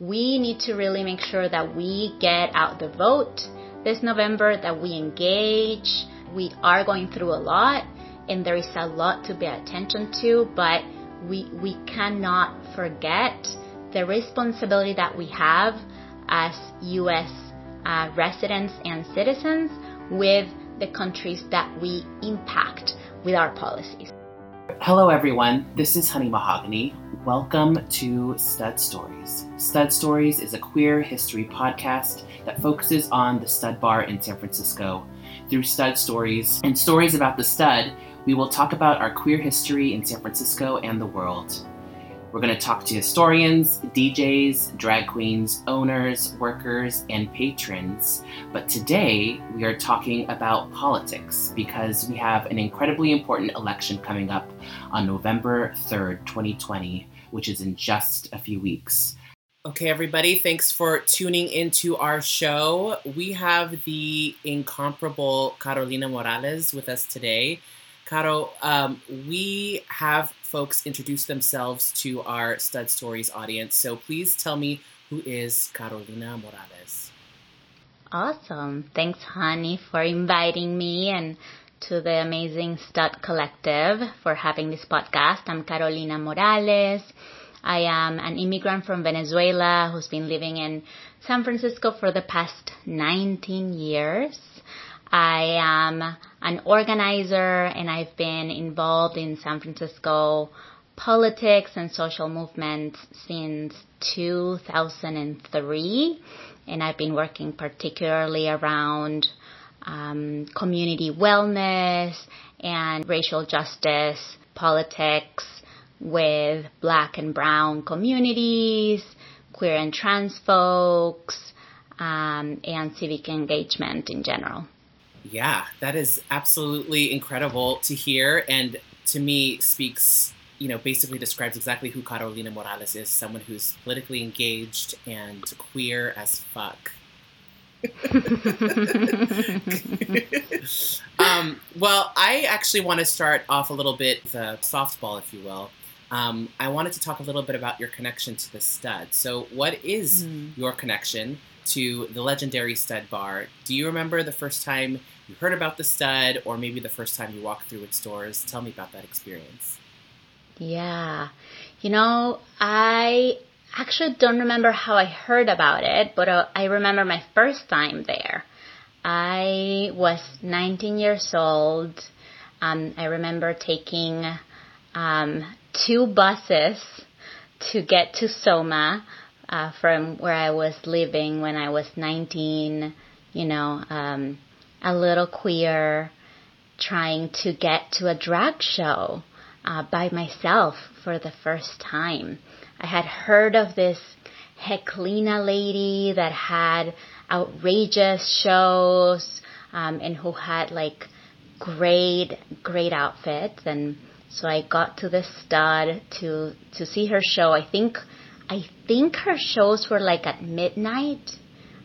We need to really make sure that we get out the vote this November, that we engage. We are going through a lot and there is a lot to pay attention to, but we, we cannot forget the responsibility that we have as U.S. Uh, residents and citizens with the countries that we impact with our policies. Hello, everyone. This is Honey Mahogany. Welcome to Stud Stories. Stud Stories is a queer history podcast that focuses on the stud bar in San Francisco. Through stud stories and stories about the stud, we will talk about our queer history in San Francisco and the world. We're going to talk to historians, DJs, drag queens, owners, workers, and patrons. But today we are talking about politics because we have an incredibly important election coming up on November 3rd, 2020, which is in just a few weeks. Okay, everybody, thanks for tuning into our show. We have the incomparable Carolina Morales with us today. Caro, um, we have folks introduce themselves to our Stud Stories audience. So please tell me who is Carolina Morales. Awesome. Thanks, Honey, for inviting me and to the amazing Stud Collective for having this podcast. I'm Carolina Morales. I am an immigrant from Venezuela who's been living in San Francisco for the past 19 years. I am an organizer and I've been involved in San Francisco politics and social movements since 2003. And I've been working particularly around um, community wellness and racial justice politics with black and brown communities, queer and trans folks, um, and civic engagement in general. Yeah, that is absolutely incredible to hear, and to me speaks, you know, basically describes exactly who Carolina Morales is someone who's politically engaged and queer as fuck. um, well, I actually want to start off a little bit the softball, if you will. Um, I wanted to talk a little bit about your connection to the stud. So, what is mm. your connection to the legendary stud bar? Do you remember the first time you heard about the stud, or maybe the first time you walked through its doors? Tell me about that experience. Yeah. You know, I actually don't remember how I heard about it, but uh, I remember my first time there. I was 19 years old. Um, I remember taking um, two buses to get to Soma uh, from where I was living when I was 19. You know, um, a little queer, trying to get to a drag show uh, by myself for the first time. I had heard of this Heklina lady that had outrageous shows um, and who had like great, great outfits. And so I got to the stud to to see her show. I think I think her shows were like at midnight.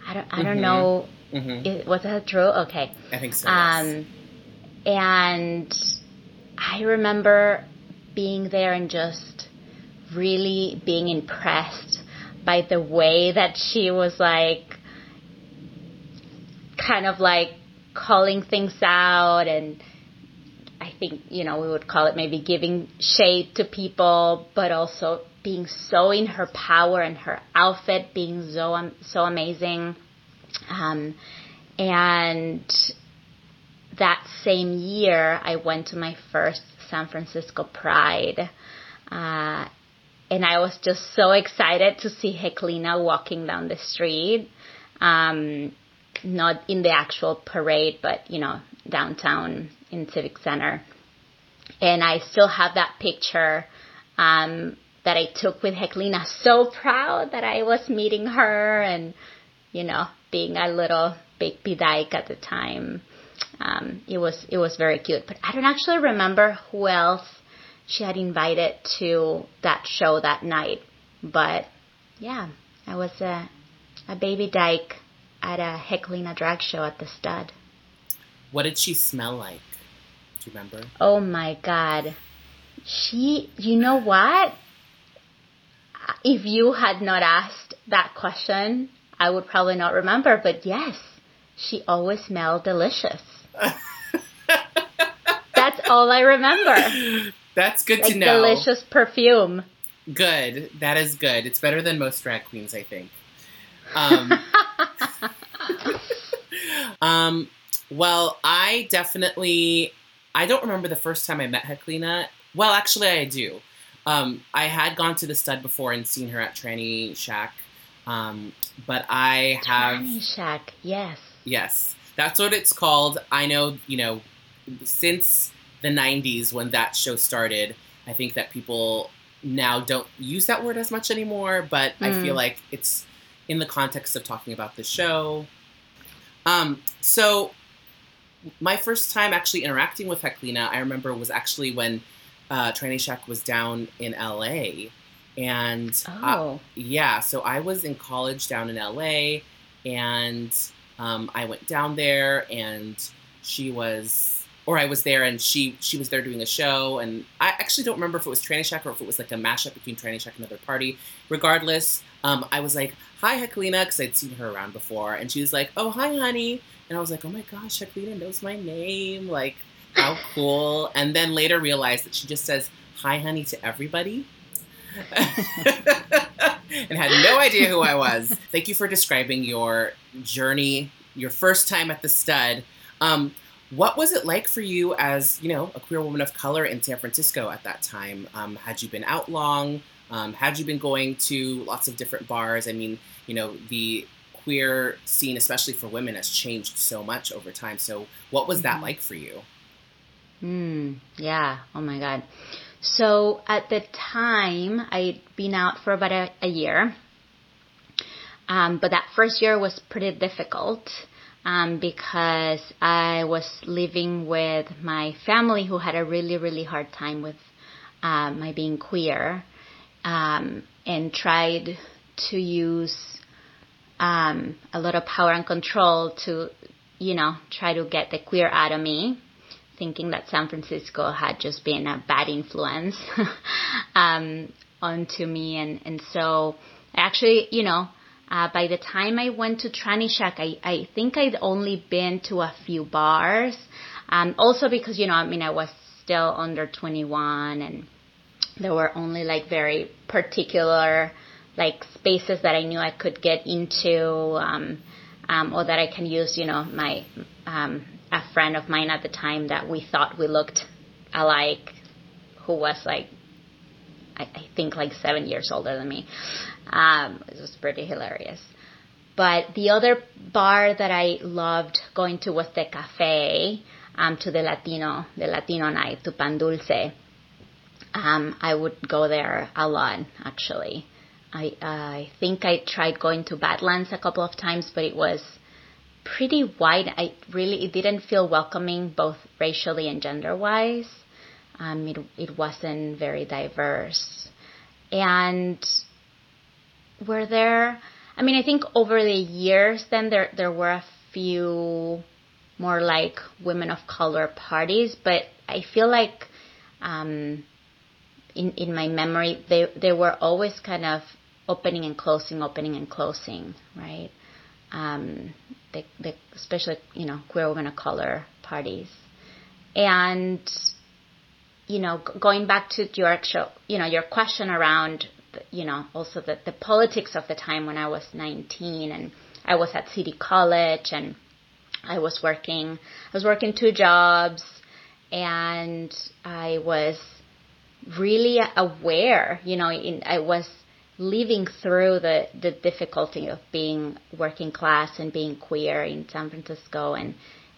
I don't I don't mm-hmm. know Mm-hmm. Was that true? Okay. I think so. Um, and I remember being there and just really being impressed by the way that she was like, kind of like calling things out and I think, you know, we would call it maybe giving shade to people, but also being so in her power and her outfit being so, so amazing. Um, and that same year, I went to my first San Francisco Pride. Uh, and I was just so excited to see Heklina walking down the street. Um, not in the actual parade, but, you know, downtown in Civic Center. And I still have that picture um, that I took with Heklina. So proud that I was meeting her and, you know, being a little baby dyke at the time. Um, it was it was very cute, but I don't actually remember who else she had invited to that show that night. But yeah, I was a a baby dyke at a Heklina drag show at the Stud. What did she smell like? Do you remember? Oh my god. She, you know what? if you had not asked that question, I would probably not remember. But yes, she always smelled delicious. That's all I remember. That's good like to know. Delicious perfume. Good. That is good. It's better than most drag queens, I think. Um, um, well, I definitely. I don't remember the first time I met Heklina. Well, actually, I do. Um, I had gone to the stud before and seen her at Tranny Shack, um, but I have Tranny Shack. Yes. Yes, that's what it's called. I know, you know, since the '90s when that show started, I think that people now don't use that word as much anymore. But mm. I feel like it's in the context of talking about the show. Um, so my first time actually interacting with Heklina, I remember was actually when uh, Tranny Shack was down in LA. And oh. yeah, so I was in college down in LA and um, I went down there and she was, or I was there and she she was there doing a show. And I actually don't remember if it was Tranny Shack or if it was like a mashup between Tranny Shack and another party. Regardless, um, I was like, hi, Heklina, because I'd seen her around before. And she was like, oh, hi, honey. And I was like, oh my gosh, Heklina knows my name. Like, how cool. And then later realized that she just says hi, honey, to everybody. and had no idea who I was. Thank you for describing your journey, your first time at the stud. Um, what was it like for you as, you know, a queer woman of color in San Francisco at that time? Um, had you been out long? Um, had you been going to lots of different bars? I mean, you know, the queer scene, especially for women, has changed so much over time. So, what was that mm-hmm. like for you? Hmm. yeah. Oh my God. So at the time, I'd been out for about a, a year. Um, but that first year was pretty difficult um, because I was living with my family who had a really, really hard time with uh, my being queer um, and tried to use um, a lot of power and control to, you know, try to get the queer out of me thinking that San Francisco had just been a bad influence um, onto me, and and so actually, you know, uh, by the time I went to Tranny Shack, I I think I'd only been to a few bars, um, also because you know, I mean, I was still under 21, and there were only like very particular like spaces that I knew I could get into. Um, um, or that I can use, you know, my um, a friend of mine at the time that we thought we looked alike, who was like, I, I think like seven years older than me. Um, it was pretty hilarious. But the other bar that I loved going to was the cafe, um, to the Latino, the Latino night, to Pan Dulce. Um, I would go there a lot, actually. I, uh, I think I tried going to Badlands a couple of times, but it was pretty wide. I really it didn't feel welcoming both racially and gender wise. Um, it it wasn't very diverse, and were there. I mean, I think over the years, then there there were a few more like women of color parties, but I feel like um, in in my memory they they were always kind of opening and closing, opening and closing, right? Um, the, the especially you know queer women of color parties, and you know going back to your show, you know your question around you know also the the politics of the time when I was 19 and I was at City College and I was working I was working two jobs and I was really aware you know in, I was living through the, the difficulty of being working class and being queer in San Francisco and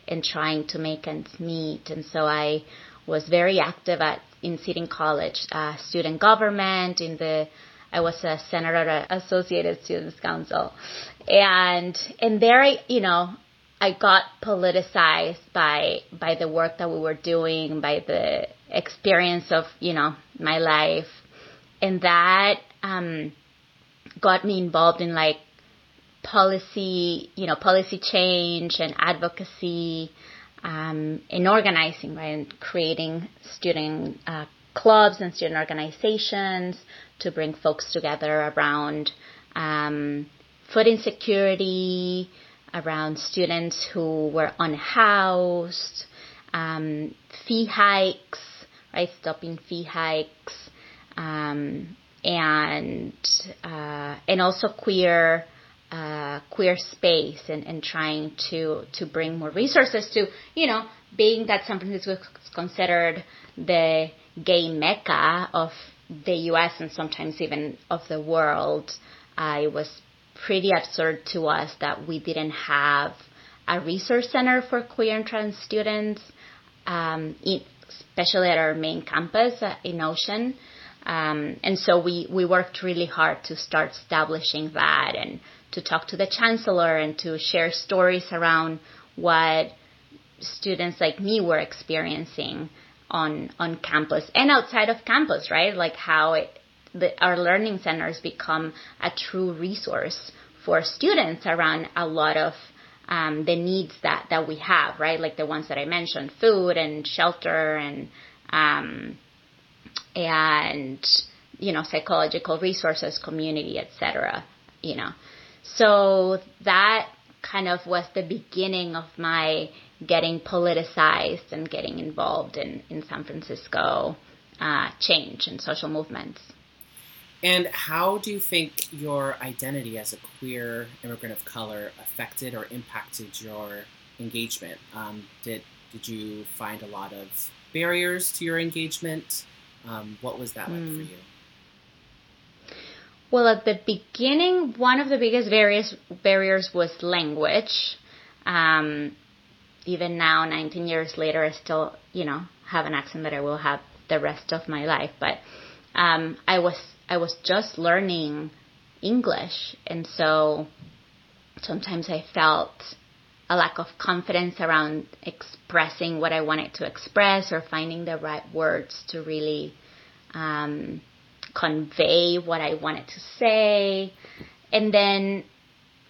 and trying to make ends meet. And so I was very active at in City College, uh, student government, in the I was a senator at Associated Students Council, and and there I you know I got politicized by by the work that we were doing, by the experience of you know my life, and that um, got me involved in like policy, you know, policy change and advocacy, um, in organizing, right, and creating student uh, clubs and student organizations, to bring folks together around um, food insecurity, around students who were unhoused, um, fee hikes, right? Stopping fee hikes, um, and uh, and also queer uh, queer space and, and trying to to bring more resources to you know being that San Francisco is considered the gay mecca of the U.S. and sometimes even of the world. Uh, it was pretty absurd to us that we didn't have a resource center for queer and trans students, um, especially at our main campus uh, in Ocean. Um, and so we, we worked really hard to start establishing that and to talk to the chancellor and to share stories around what students like me were experiencing on on campus and outside of campus, right? Like how it, the, our learning centers become a true resource for students around a lot of um, the needs that that we have, right? Like the ones that I mentioned, food and shelter and um, and you know psychological resources, community, etc. You know, so that kind of was the beginning of my getting politicized and getting involved in in San Francisco uh, change and social movements. And how do you think your identity as a queer immigrant of color affected or impacted your engagement? Um, did did you find a lot of barriers to your engagement? Um, what was that like mm. for hmm. you? Well, at the beginning, one of the biggest barriers barriers was language. Um, even now, 19 years later, I still, you know, have an accent that I will have the rest of my life. But um, I was I was just learning English, and so sometimes I felt a lack of confidence around expressing what I wanted to express or finding the right words to really um, convey what I wanted to say. And then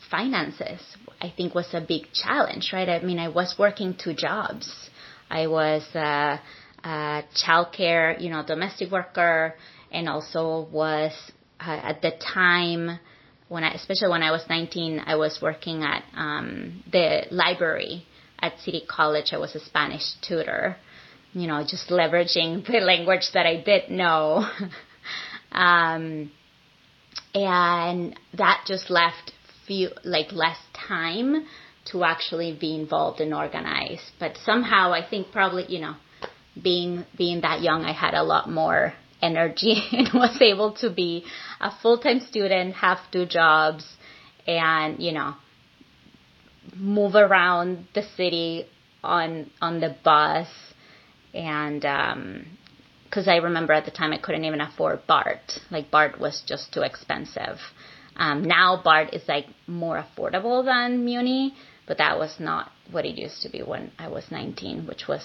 finances, I think, was a big challenge, right? I mean, I was working two jobs. I was a, a childcare, you know, domestic worker, and also was uh, at the time when I, especially when I was 19, I was working at um, the library at City College. I was a Spanish tutor, you know, just leveraging the language that I did know. um, and that just left few like less time to actually be involved and organize. But somehow I think probably, you know, being being that young I had a lot more energy and was able to be a full-time student, have two jobs, and you know, move around the city on on the bus, and because um, I remember at the time I couldn't even afford BART. Like BART was just too expensive. Um, now BART is like more affordable than Muni, but that was not what it used to be when I was 19, which was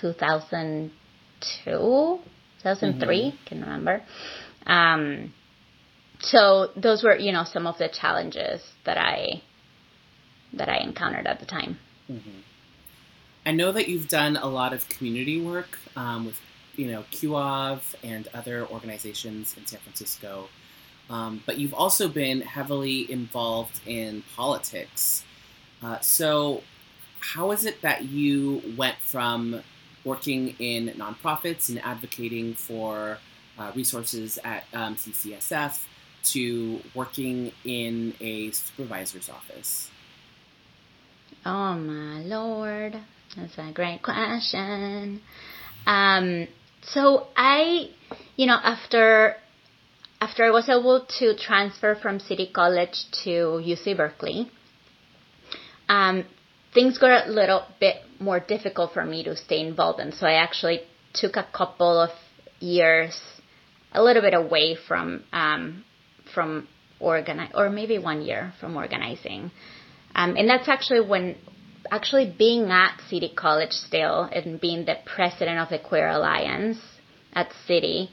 2002. 2003, mm-hmm. can remember. Um, so those were, you know, some of the challenges that I that I encountered at the time. Mm-hmm. I know that you've done a lot of community work um, with, you know, CUAV and other organizations in San Francisco, um, but you've also been heavily involved in politics. Uh, so, how is it that you went from working in nonprofits and advocating for uh, resources at um, CCSF to working in a supervisor's office? Oh my lord, that's a great question. Um, so I, you know, after after I was able to transfer from City College to UC Berkeley, um, things got a little bit more difficult for me to stay involved in. So I actually took a couple of years, a little bit away from um, from organize, or maybe one year from organizing. Um, and that's actually when, actually being at City College still and being the president of the Queer Alliance at City,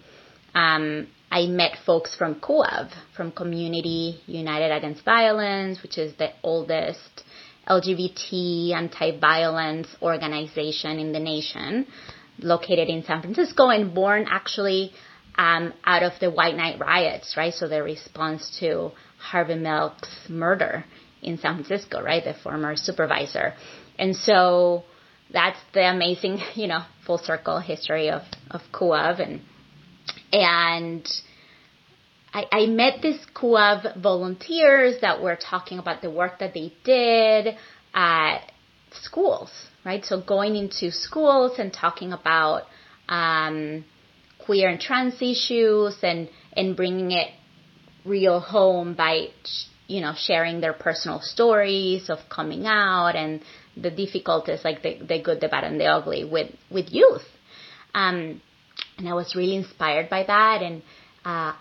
um, I met folks from CUAV, from Community United Against Violence, which is the oldest LGBT anti-violence organization in the nation, located in San Francisco and born actually um, out of the White Night riots, right? So the response to Harvey Milk's murder in San Francisco, right? The former supervisor. And so that's the amazing, you know, full circle history of, of CUAV and, and I, I met these CUAV volunteers that were talking about the work that they did at schools, right? So going into schools and talking about, um, queer and trans issues and, and bringing it real home by, you know, sharing their personal stories of coming out and the difficulties, like the, the good, the bad, and the ugly with, with youth. Um, and I was really inspired by that and, uh,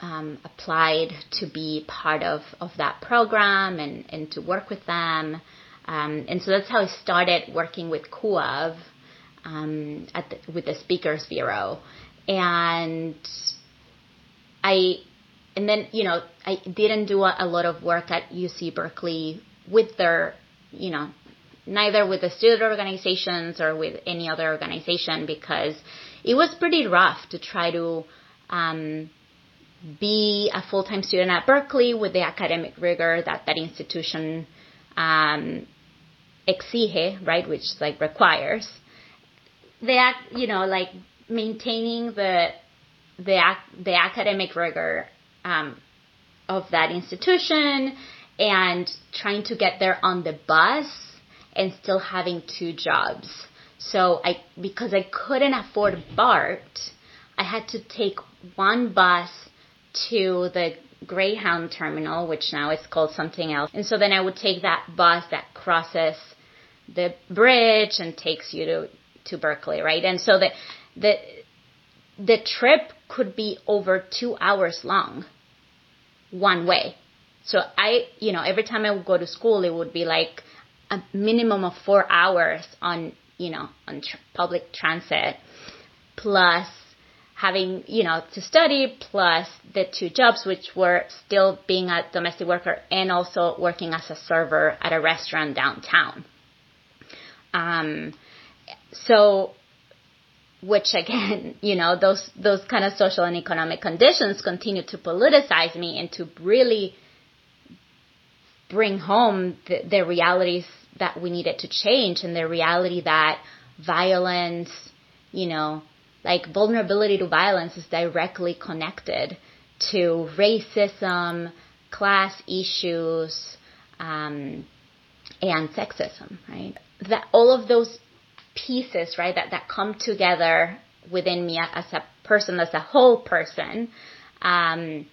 um, applied to be part of, of that program and, and to work with them. Um, and so that's how I started working with CUAV um, at the, with the Speakers Bureau and I and then you know I didn't do a, a lot of work at UC Berkeley with their you know neither with the student organizations or with any other organization because it was pretty rough to try to um, be a full-time student at Berkeley with the academic rigor that that institution um, exige, right, which like requires. That you know, like maintaining the the the academic rigor um, of that institution and trying to get there on the bus and still having two jobs. So I because I couldn't afford BART, I had to take one bus to the Greyhound terminal, which now is called something else. And so then I would take that bus that crosses the bridge and takes you to to Berkeley, right? And so the the the trip could be over two hours long one way. So I, you know, every time I would go to school, it would be like a minimum of four hours on, you know, on tr- public transit, plus having, you know, to study, plus the two jobs, which were still being a domestic worker and also working as a server at a restaurant downtown. Um, so which again, you know, those those kind of social and economic conditions continue to politicize me and to really bring home the, the realities that we needed to change and the reality that violence, you know, like vulnerability to violence is directly connected to racism, class issues, um, and sexism, right? That all of those pieces, right, that, that come together within me as a person, as a whole person, um,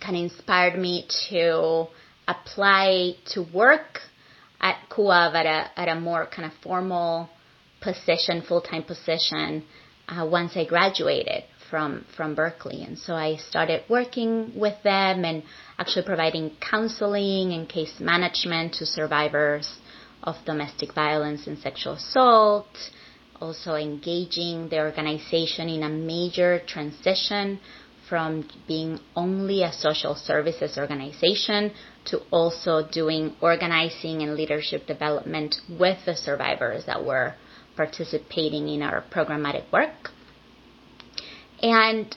kind of inspired me to apply to work at CUAV at a, at a more kind of formal position, full-time position, uh, once I graduated from, from Berkeley. And so I started working with them and actually providing counseling and case management to survivors of domestic violence and sexual assault, also engaging the organization in a major transition from being only a social services organization to also doing organizing and leadership development with the survivors that were participating in our programmatic work. And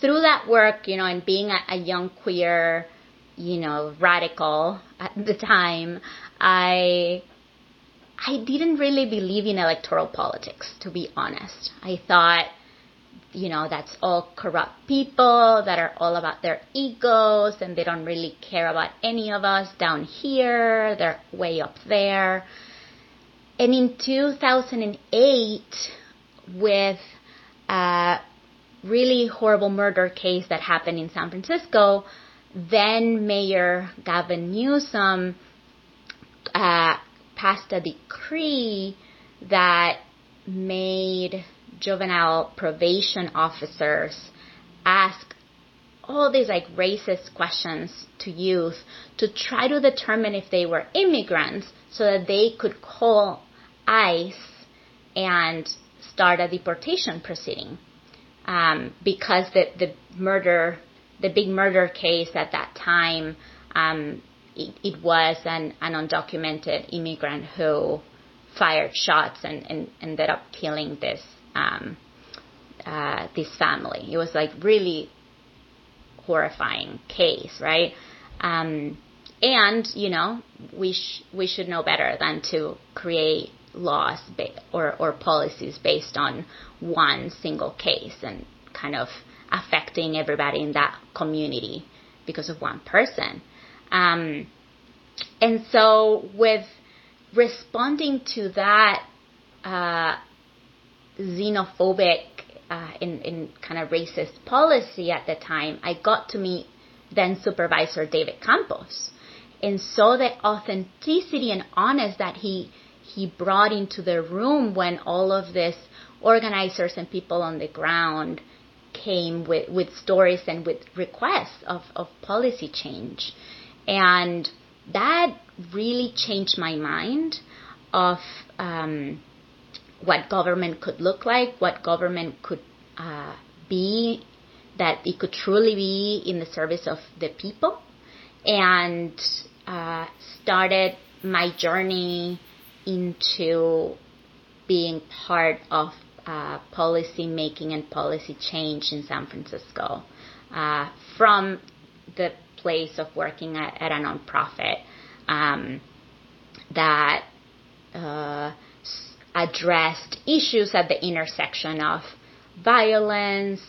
through that work, you know, and being a, a young queer, you know, radical at the time, I I didn't really believe in electoral politics, to be honest. I thought, you know, that's all corrupt people that are all about their egos and they don't really care about any of us down here. They're way up there. And in 2008, with a really horrible murder case that happened in San Francisco, then Mayor Gavin Newsom uh, passed a decree that made juvenile probation officers ask all these like racist questions to youth to try to determine if they were immigrants so that they could call ICE and start a deportation proceeding. Um, because the, the murder, the big murder case at that time, um, it, it was an, an undocumented immigrant who fired shots and, and ended up killing this um, uh, this family. It was like really horrifying case, right? Um, and you know, we sh- we should know better than to create laws ba- or or policies based on one single case and kind of affecting everybody in that community because of one person. Um, and so with responding to that uh, xenophobic uh, in, in kind of racist policy at the time, I got to meet then supervisor David Campos and saw the authenticity and honest that he he brought into the room when all of this organizers and people on the ground came with, with stories and with requests of, of policy change. And that really changed my mind of um, what government could look like, what government could uh, be, that it could truly be in the service of the people, and uh, started my journey into being part of uh, policy making and policy change in San Francisco uh, from the place of working at, at a nonprofit um, that uh, addressed issues at the intersection of violence,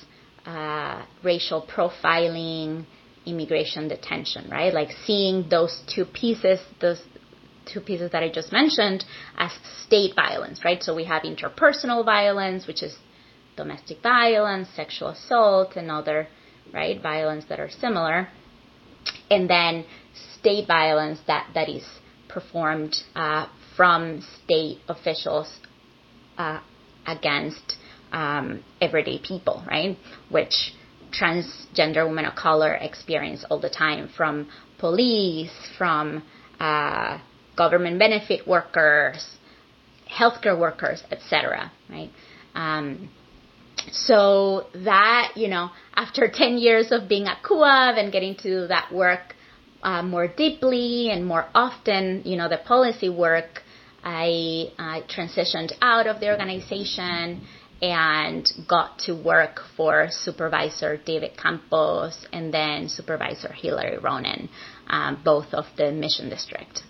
uh, racial profiling, immigration detention, right? Like seeing those two pieces, those two pieces that I just mentioned as state violence, right? So we have interpersonal violence, which is domestic violence, sexual assault, and other, right, violence that are similar. And then state violence that, that is performed uh, from state officials uh, against um, everyday people, right? Which transgender women of color experience all the time from police, from uh, government benefit workers, healthcare workers, etc. Right? Um, so that you know, after 10 years of being at CUAV and getting to that work uh, more deeply and more often, you know, the policy work, I, transitioned out of the organization and got to work for Supervisor David Campos and then Supervisor Hillary Ronen, um, both of the Mission District.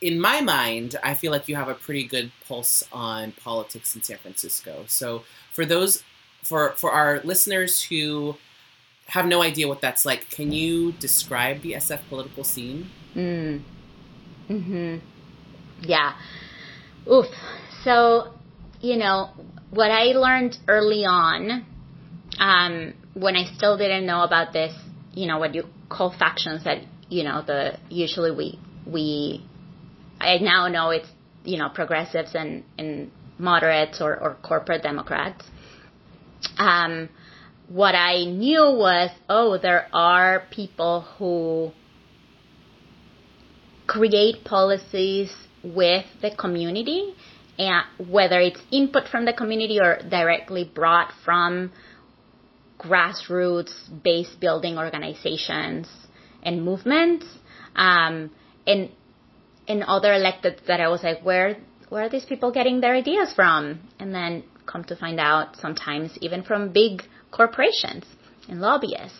In my mind, I feel like you have a pretty good pulse on politics in San Francisco. So, for those, for for our listeners who have no idea what that's like, can you describe the SF political scene? Mm. Hmm. Yeah. Oof. So you know, what I learned early on, um, when I still didn't know about this, you know, what you call factions that, you know, the, usually we, we, I now know it's, you know, progressives and, and moderates or, or corporate Democrats. Um, what I knew was, oh, there are people who create policies with the community and whether it's input from the community or directly brought from grassroots base building organizations and movements um, and in other elected that I was like where where are these people getting their ideas from? And then come to find out sometimes even from big corporations and lobbyists.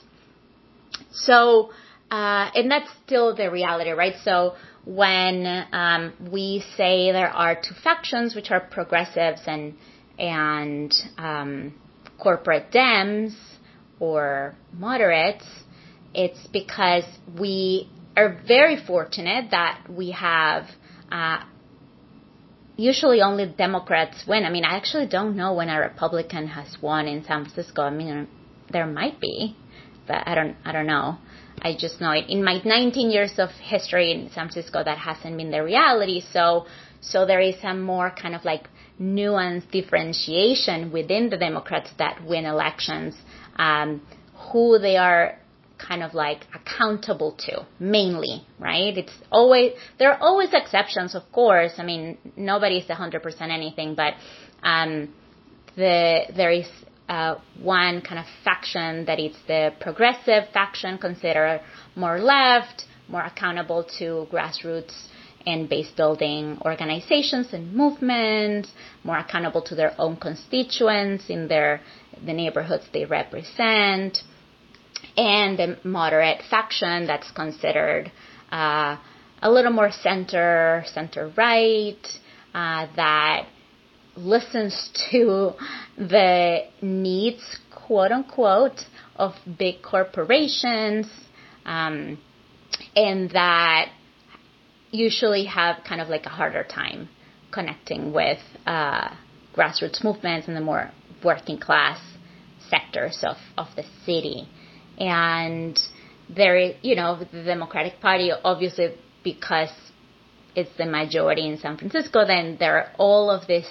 So uh, and that's still the reality right? So when um, we say there are two factions, which are progressives and and um, corporate Dems or moderates, it's because we are very fortunate that we have uh, usually only Democrats win. I mean, I actually don't know when a Republican has won in San Francisco. I mean, there might be, but I don't I don't know. I just know it. In my 19 years of history in San Francisco, that hasn't been the reality. So, so there is a more kind of like nuanced differentiation within the Democrats that win elections, um, who they are kind of like accountable to mainly, right? It's always, there are always exceptions, of course. I mean, nobody's 100% anything, but, um, the, there is uh, one kind of faction that it's the progressive faction, considered more left, more accountable to grassroots and base building organizations and movements, more accountable to their own constituents in their the neighborhoods they represent, and the moderate faction that's considered uh, a little more center, center right, uh, that listens to the needs, quote unquote, of big corporations, um, and that usually have kind of like a harder time connecting with uh, grassroots movements and the more working class sectors of, of the city. And there, you know, the Democratic Party, obviously, because it's the majority in San Francisco, then there are all of these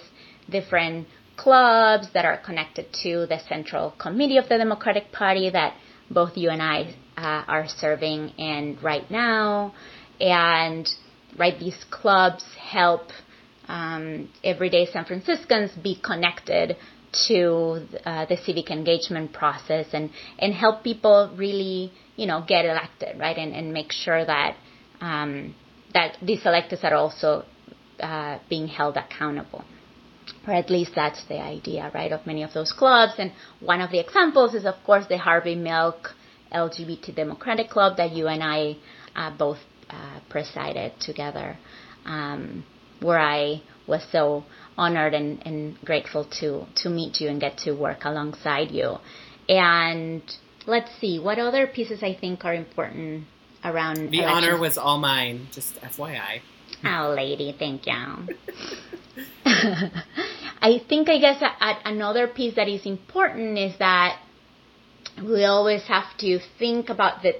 different clubs that are connected to the Central Committee of the Democratic Party that both you and I uh, are serving in right now. And right, these clubs help um, everyday San Franciscans be connected to uh, the civic engagement process and, and help people really, you know, get elected, right, and, and make sure that um, that these electors are also uh, being held accountable. Or at least that's the idea, right, of many of those clubs. And one of the examples is, of course, the Harvey Milk LGBT Democratic Club that you and I uh, both uh, presided together, um, where I was so honored and, and grateful to to meet you and get to work alongside you. And let's see what other pieces I think are important around. The elections. honor was all mine. Just FYI. Oh, lady, thank you. I think I guess another piece that is important is that we always have to think about the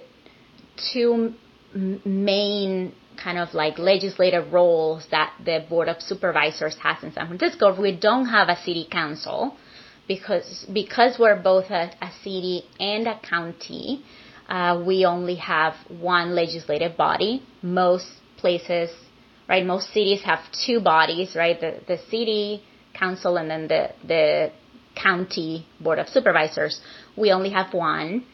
two main kind of like legislative roles that the Board of Supervisors has in San Francisco. We don't have a city council because because we're both a, a city and a county. Uh, we only have one legislative body. Most places, right? Most cities have two bodies, right? The the city council and then the the county board of supervisors. We only have one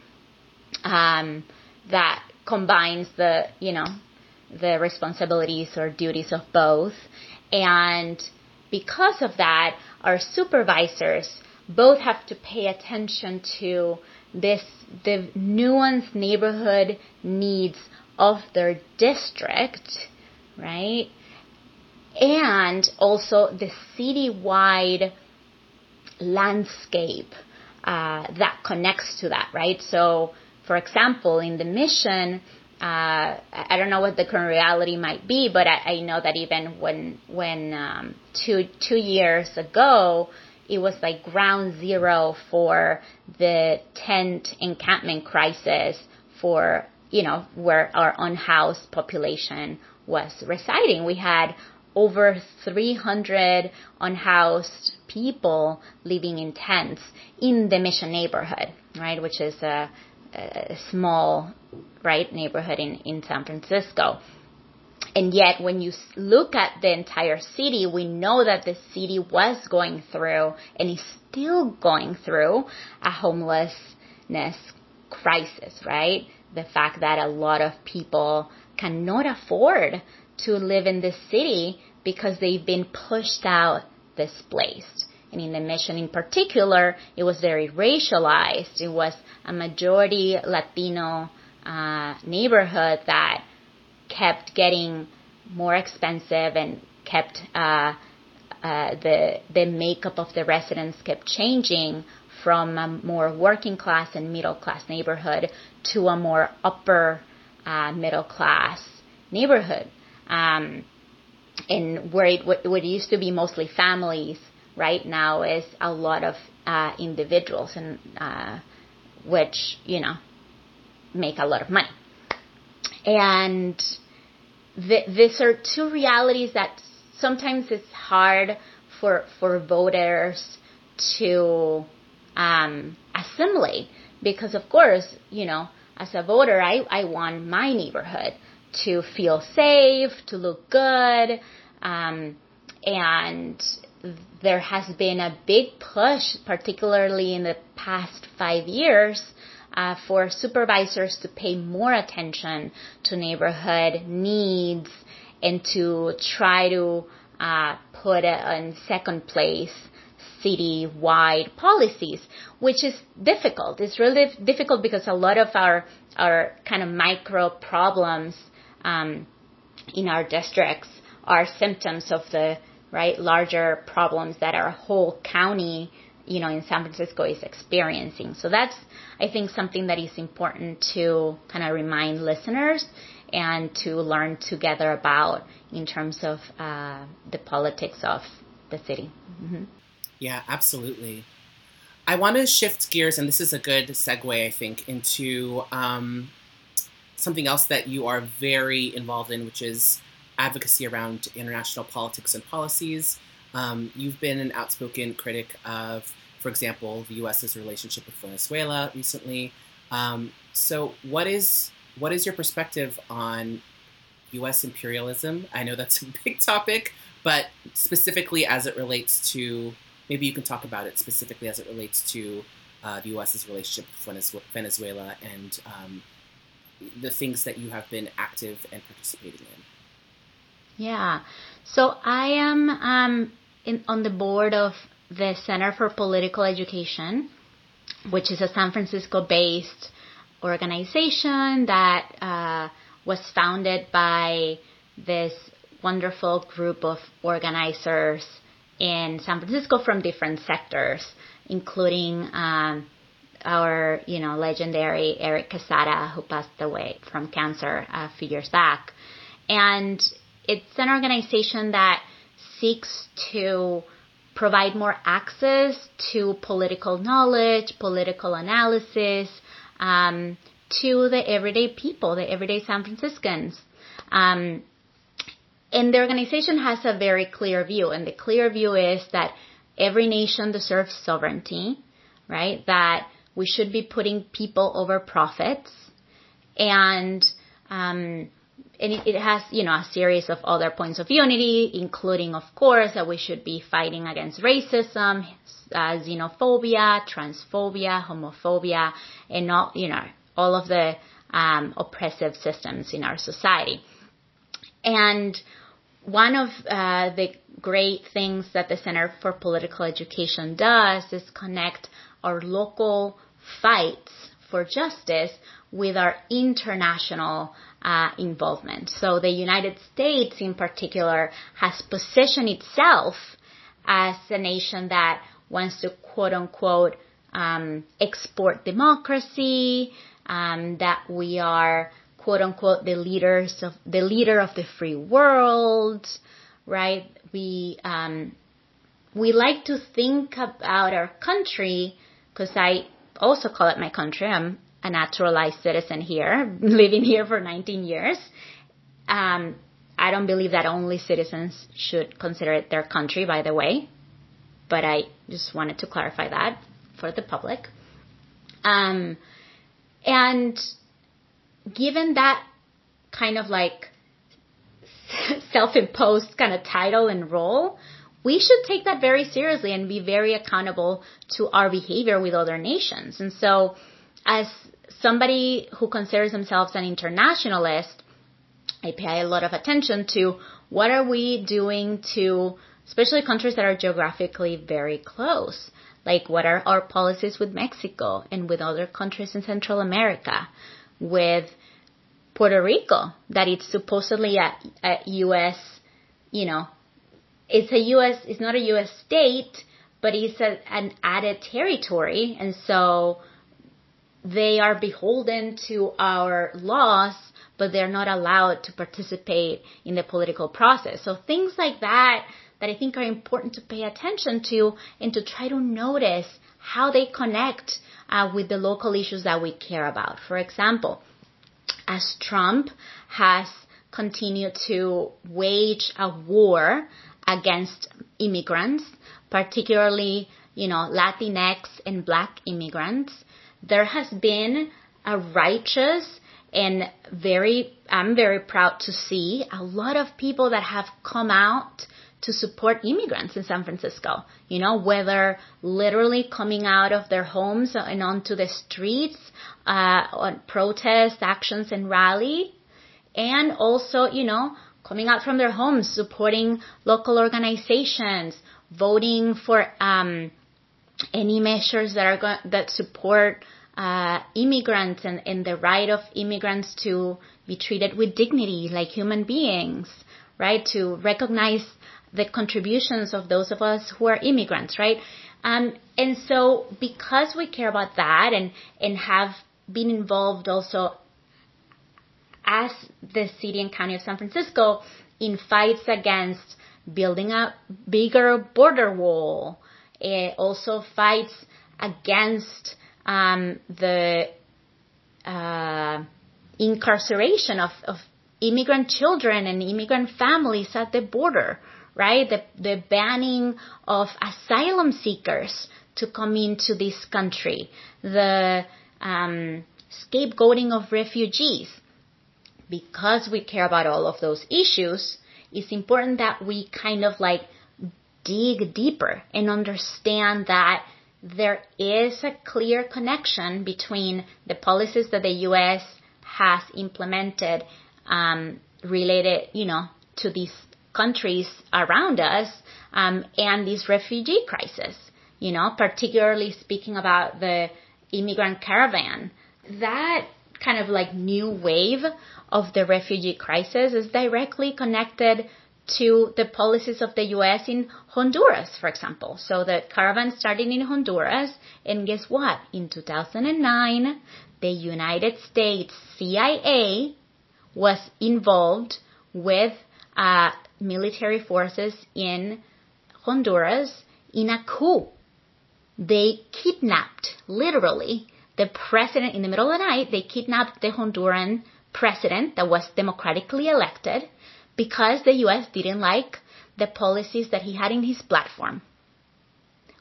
um, that combines the you know the responsibilities or duties of both. And because of that, our supervisors both have to pay attention to this, the nuanced neighborhood needs of their district, right? And also the citywide landscape uh, that connects to that, right? So, for example, in the mission, uh, I don't know what the current reality might be, but I, I know that even when when um, two two years ago, it was like ground zero for the tent encampment crisis for you know where our unhoused population was residing. We had over 300 unhoused people living in tents in the Mission neighborhood, right, which is a a small right neighborhood in, in San Francisco. And yet, when you look at the entire city, we know that the city was going through and is still going through a homelessness crisis, right? The fact that a lot of people cannot afford to live in this city because they've been pushed out, displaced and in the mission in particular, it was very racialized. It was a majority Latino uh, neighborhood that kept getting more expensive and kept uh, uh, the the makeup of the residents kept changing from a more working class and middle class neighborhood to a more upper uh, middle class neighborhood. Um, and where it, where it used to be mostly families right now is a lot of uh, individuals and uh, which you know make a lot of money. And th- these are two realities that sometimes it's hard for for voters to um, assimilate because of course you know as a voter I, I want my neighborhood to feel safe to look good um, and there has been a big push, particularly in the past five years, uh, for supervisors to pay more attention to neighborhood needs and to try to uh, put in second place city-wide policies, which is difficult. It's really difficult because a lot of our our kind of micro problems um, in our districts are symptoms of the right larger problems that our whole county you know in San Francisco is experiencing. So that's I think something that is important to kind of remind listeners and to learn together about in terms of uh, the politics of the city. Mm-hmm. Yeah, absolutely. I want to shift gears, and this is a good segue, I think, into um, something else that you are very involved in, which is advocacy around international politics and policies. Um, you've been an outspoken critic of, for example, the U.S.'s relationship with Venezuela recently. Um, so, what is what is your perspective on U.S. imperialism? I know that's a big topic, but specifically as it relates to maybe you can talk about it specifically as it relates to uh, the U.S.'s relationship with Venezuela and um, the things that you have been active and participating in. Yeah. So I am um, in, on the board of the Center for Political Education, which is a San Francisco based organization that uh, was founded by this wonderful group of organizers in San Francisco from different sectors, including um, our, you know, legendary Eric Quezada, who passed away from cancer a few years back. And it's an organization that seeks to provide more access to political knowledge, political analysis, um, to the everyday people, the everyday San Franciscans. Um, and the organization has a very clear view, and the clear view is that every nation deserves sovereignty, right? That we should be putting people over profits, and um, and it, it, has you know a series of other points of unity, including of course that we should be fighting against racism, uh, xenophobia, transphobia, homophobia, and all you know all of the um, oppressive systems in our society. And one of uh, the great things that the Center for Political Education does is connect our local fights for justice with our international uh, involvement. So the United States, in particular, has positioned itself as a nation that wants to quote unquote um, export democracy, um, that we are quote unquote the leaders of the leader of the free world, right? We um, we like to think about our country because I also call it my country. I'm a naturalized citizen here, living here for 19 years. Um, I don't believe that only citizens should consider it their country, by the way, but I just wanted to clarify that for the public. Um, and given that kind of like self-imposed kind of title and role, we should take that very seriously and be very accountable to our behavior with other nations. And so as somebody who considers themselves an internationalist, I pay a lot of attention to what are we doing to especially countries that are geographically very close. Like what are our policies with Mexico and with other countries in Central America? with Puerto Rico that it's supposedly a, a U.S. You know, it's a U.S. It's not a U.S. state, but it's a, an added territory, and so they are beholden to our laws, but they're not allowed to participate in the political process. So things like that that I think are important to pay attention to and to try to notice how they connect uh, with the local issues that we care about. For example, as Trump has continued to wage a war against immigrants, particularly, you know, Latinx and black immigrants, there has been a righteous and very, I'm very proud to see a lot of people that have come out to support immigrants in San Francisco. You know, whether literally coming out of their homes and onto the streets uh, on protest actions and rally, and also, you know, coming out from their homes, supporting local organizations, voting for um, any measures that are go- that support uh, immigrants and, and the right of immigrants to be treated with dignity like human beings, right? To recognize the contributions of those of us who are immigrants, right? Um, and so because we care about that and, and have been involved also as the city and county of San Francisco in fights against building a bigger border wall, it also fights against um, the uh, incarceration of, of immigrant children and immigrant families at the border, right? The, the banning of asylum seekers to come into this country, the um, scapegoating of refugees. Because we care about all of those issues, it's important that we kind of like dig deeper and understand that there is a clear connection between the policies that the U.S. has implemented um, related, you know, to these countries around us um, and this refugee crisis. You know, particularly speaking about the immigrant caravan. That kind of like new wave of the refugee crisis is directly connected to the policies of the US in Honduras, for example. So the caravan started in Honduras, and guess what? In 2009, the United States CIA was involved with uh, military forces in Honduras in a coup. They kidnapped, literally, the president in the middle of the night. They kidnapped the Honduran president that was democratically elected because the US didn't like the policies that he had in his platform,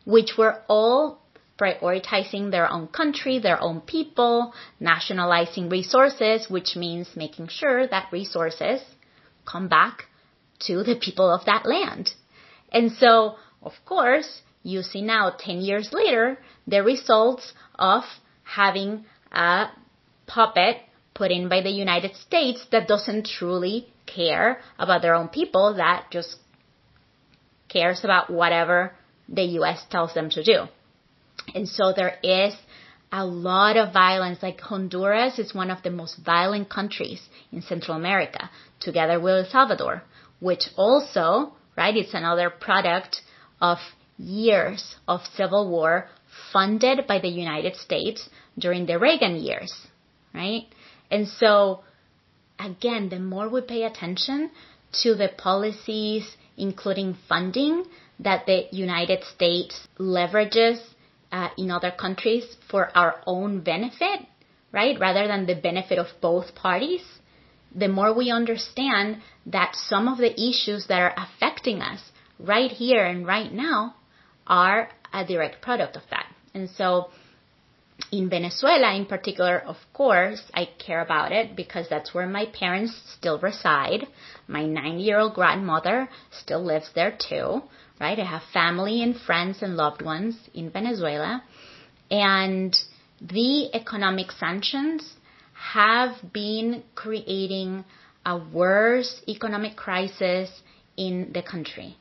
which were all prioritizing their own country, their own people, nationalizing resources, which means making sure that resources come back to the people of that land. And so, of course, you see now 10 years later, the results of having a puppet put in by the United States that doesn't truly care about their own people, that just cares about whatever the US tells them to do. And so there is a lot of violence. Like Honduras is one of the most violent countries in Central America, together with El Salvador, which also, right, it's another product of years of civil war funded by the United States during the Reagan years, right? And so again, the more we pay attention to the policies, including funding that the United States leverages uh, in other countries for our own benefit, right, rather than the benefit of both parties, the more we understand that some of the issues that are affecting us right here and right now are a direct product of that. And so in Venezuela in particular, of course, I care about it because that's where my parents still reside. My nine year old grandmother still lives there too, right? I have family and friends and loved ones in Venezuela. And the economic sanctions have been creating a worse economic crisis in the country.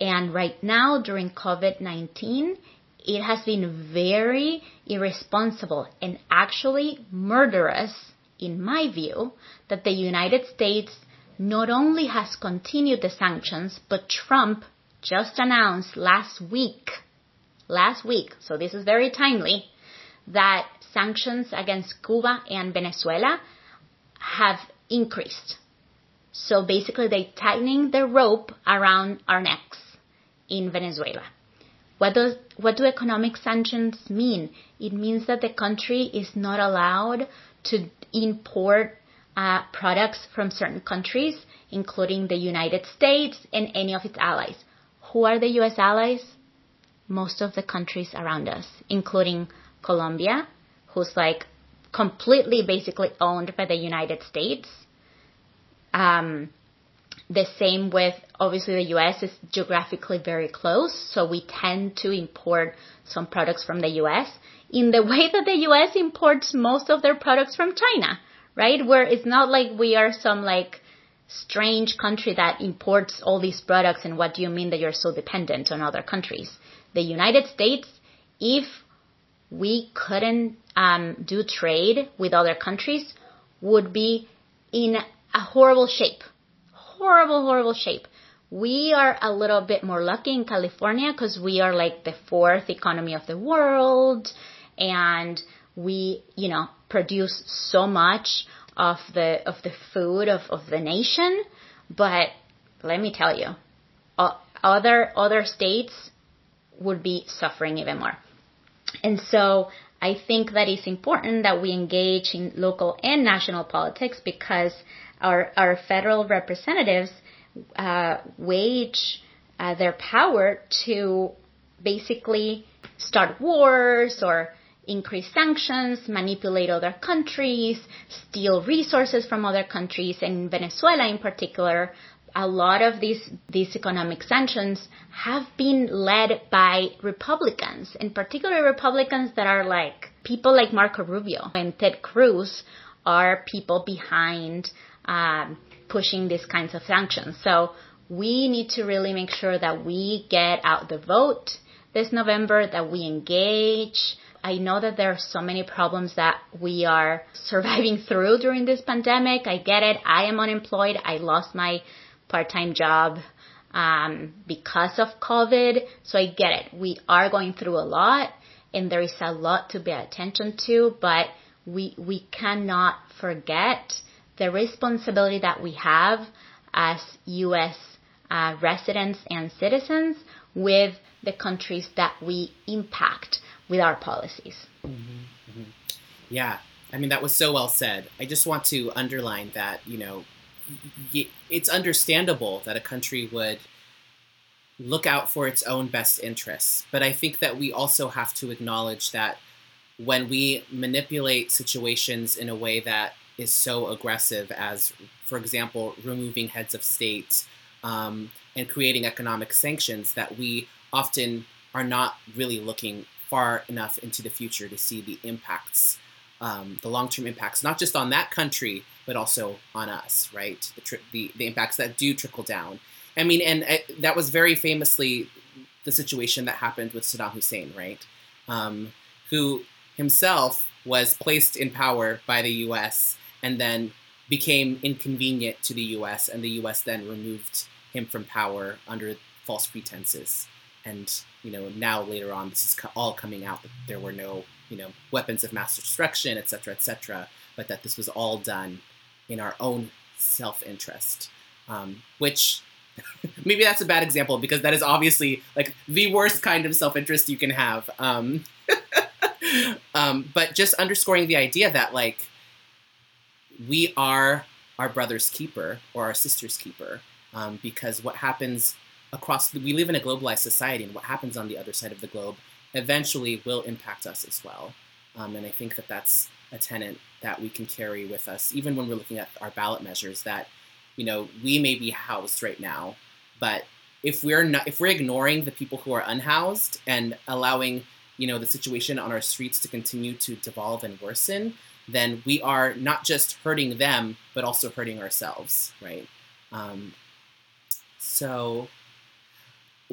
And right now, during COVID 19, it has been very irresponsible and actually murderous, in my view, that the United States not only has continued the sanctions, but Trump just announced last week, last week, so this is very timely, that sanctions against Cuba and Venezuela have increased. So basically they're tightening the rope around our necks in Venezuela. What does what do economic sanctions mean? It means that the country is not allowed to import uh, products from certain countries, including the United States and any of its allies. Who are the U.S. allies? Most of the countries around us, including Colombia, who's like completely basically owned by the United States. Um, the same with obviously the US is geographically very close, so we tend to import some products from the US in the way that the US imports most of their products from China, right? Where it's not like we are some like strange country that imports all these products and what do you mean that you're so dependent on other countries? The United States, if we couldn't um, do trade with other countries, would be in a horrible shape. Horrible, horrible shape. We are a little bit more lucky in California because we are like the fourth economy of the world and we, you know, produce so much of the of the food of, of the nation. But let me tell you, other other states would be suffering even more. And so I think that it's important that we engage in local and national politics because our our federal representatives uh, wage uh, their power to basically start wars or increase sanctions, manipulate other countries, steal resources from other countries. In Venezuela, in particular, a lot of these these economic sanctions have been led by Republicans, in particular Republicans that are like people like Marco Rubio and Ted Cruz are people behind um, pushing these kinds of sanctions. So we need to really make sure that we get out the vote this November, that we engage, I know that there are so many problems that we are surviving through during this pandemic. I get it. I am unemployed. I lost my part-time job um, because of COVID. So I get it. We are going through a lot and there is a lot to pay attention to, but we, we cannot forget the responsibility that we have as U.S. Uh, residents and citizens with the countries that we impact with our policies. Mm-hmm, mm-hmm. Yeah, I mean, that was so well said. I just want to underline that, you know, it's understandable that a country would look out for its own best interests. But I think that we also have to acknowledge that when we manipulate situations in a way that is so aggressive as, for example, removing heads of state um, and creating economic sanctions, that we often are not really looking far enough into the future to see the impacts, um, the long-term impacts, not just on that country, but also on us, right? The, tri- the, the impacts that do trickle down. I mean, and uh, that was very famously the situation that happened with Saddam Hussein, right? Um, who himself was placed in power by the U.S. and then became inconvenient to the U.S. and the U.S. then removed him from power under false pretenses and you know now later on this is all coming out that there were no you know weapons of mass destruction et cetera et cetera but that this was all done in our own self-interest um, which maybe that's a bad example because that is obviously like the worst kind of self-interest you can have um, um, but just underscoring the idea that like we are our brother's keeper or our sister's keeper um, because what happens across we live in a globalized society and what happens on the other side of the globe eventually will impact us as well. Um, and i think that that's a tenant that we can carry with us even when we're looking at our ballot measures that you know we may be housed right now. But if we're not if we're ignoring the people who are unhoused and allowing you know the situation on our streets to continue to devolve and worsen then we are not just hurting them but also hurting ourselves right um, so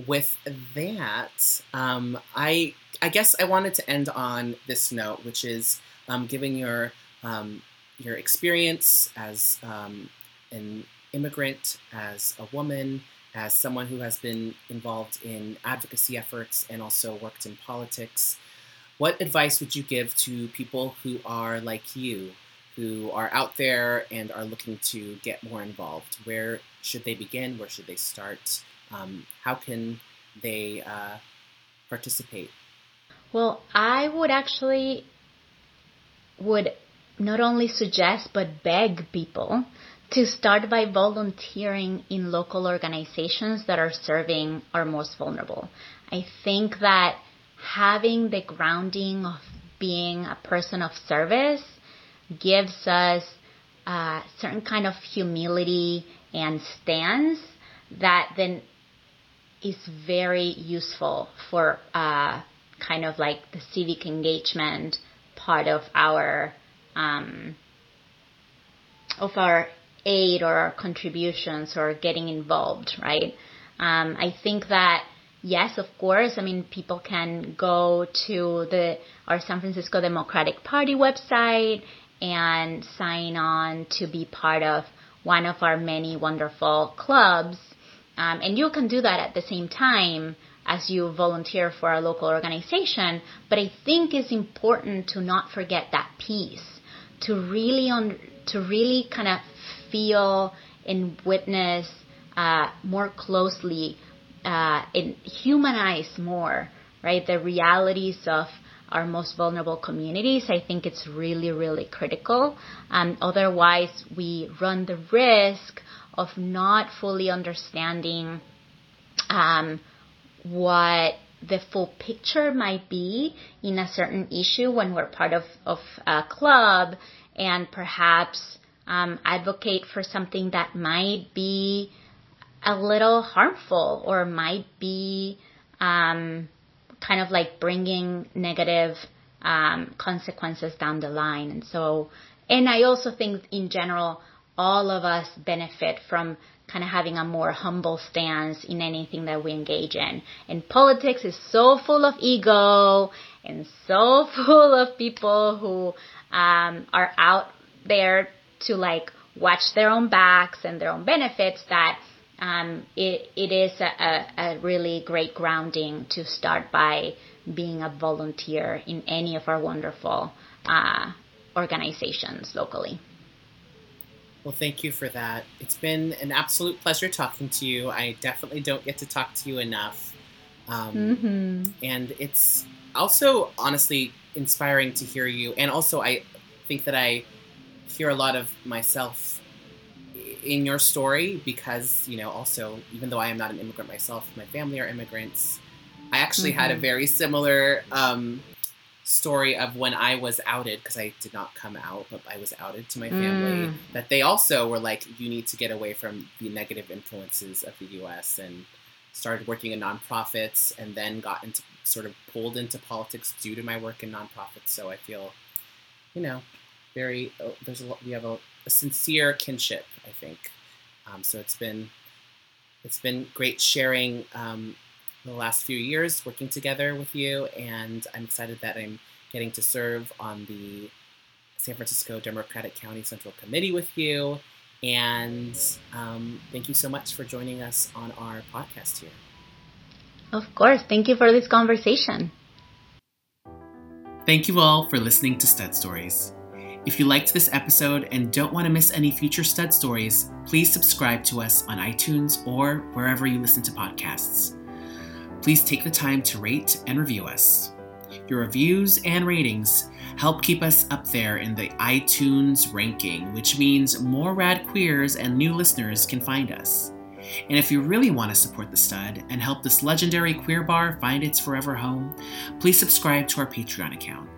with that, um, I I guess I wanted to end on this note, which is um, giving your um, your experience as um, an immigrant, as a woman, as someone who has been involved in advocacy efforts and also worked in politics. What advice would you give to people who are like you, who are out there and are looking to get more involved? Where should they begin? Where should they start? um, how can they uh, participate? Well, I would actually would not only suggest but beg people to start by volunteering in local organizations that are serving our most vulnerable. I think that having the grounding of being a person of service gives us a certain kind of humility and stance that then is very useful for uh, kind of like the civic engagement part of our um, of our aid or our contributions or getting involved, right? Um, I think that yes, of course. I mean, people can go to the our San Francisco Democratic Party website and sign on to be part of one of our many wonderful clubs. Um, and you can do that at the same time as you volunteer for a local organization. But I think it's important to not forget that piece, to really to really kind of feel and witness uh, more closely uh, and humanize more, right? The realities of our most vulnerable communities. I think it's really, really critical. Um, otherwise, we run the risk of not fully understanding um, what the full picture might be in a certain issue when we're part of, of a club and perhaps um, advocate for something that might be a little harmful or might be um, kind of like bringing negative um, consequences down the line. And so, and I also think in general, all of us benefit from kind of having a more humble stance in anything that we engage in. And politics is so full of ego and so full of people who um, are out there to like watch their own backs and their own benefits that um, it, it is a, a, really great grounding to start by being a volunteer in any of our wonderful uh, organizations locally. Well, thank you for that. It's been an absolute pleasure talking to you. I definitely don't get to talk to you enough. Um, mm-hmm. And it's also honestly inspiring to hear you. And also, I think that I hear a lot of myself in your story because you know also even though I am not an immigrant myself, my family are immigrants. I actually mm-hmm. had a mm-hmm. very similar um, story of when I was outed because I did not come out, but I was outed to my family. Mm. That they also were like, you need to get away from the negative influences of the U.S. and started working in nonprofits, and then got into sort of pulled into politics due to my work in nonprofits. So I feel, you know, very uh, there's a lot, we have a a sincere kinship, I think. Um, so it's been it's been great sharing um, the last few years working together with you, and I'm excited that I'm getting to serve on the San Francisco Democratic County Central Committee with you. And um, thank you so much for joining us on our podcast here. Of course. Thank you for this conversation. Thank you all for listening to Stud Stories. If you liked this episode and don't want to miss any future stud stories, please subscribe to us on iTunes or wherever you listen to podcasts. Please take the time to rate and review us. Your reviews and ratings help keep us up there in the iTunes ranking, which means more rad queers and new listeners can find us. And if you really want to support the stud and help this legendary queer bar find its forever home, please subscribe to our Patreon account.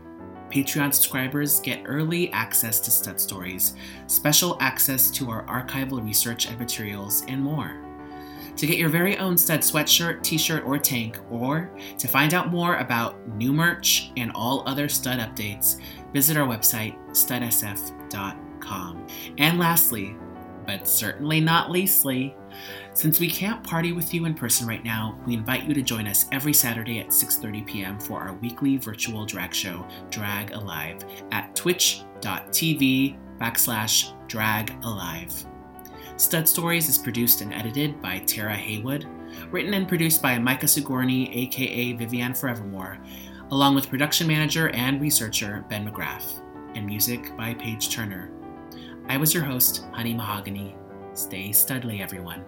Patreon subscribers get early access to Stud Stories, special access to our archival research and materials, and more. To get your very own Stud sweatshirt, t shirt, or tank, or to find out more about new merch and all other Stud updates, visit our website, studsf.com. And lastly, but certainly not leastly, since we can't party with you in person right now, we invite you to join us every Saturday at 6:30 p.m. for our weekly virtual drag show, Drag Alive, at twitch.tv backslash drag alive. Stud Stories is produced and edited by Tara Haywood, written and produced by Micah Sigourney, aka Vivian Forevermore, along with production manager and researcher Ben McGrath, and music by Paige Turner. I was your host, Honey Mahogany. Stay studly, everyone.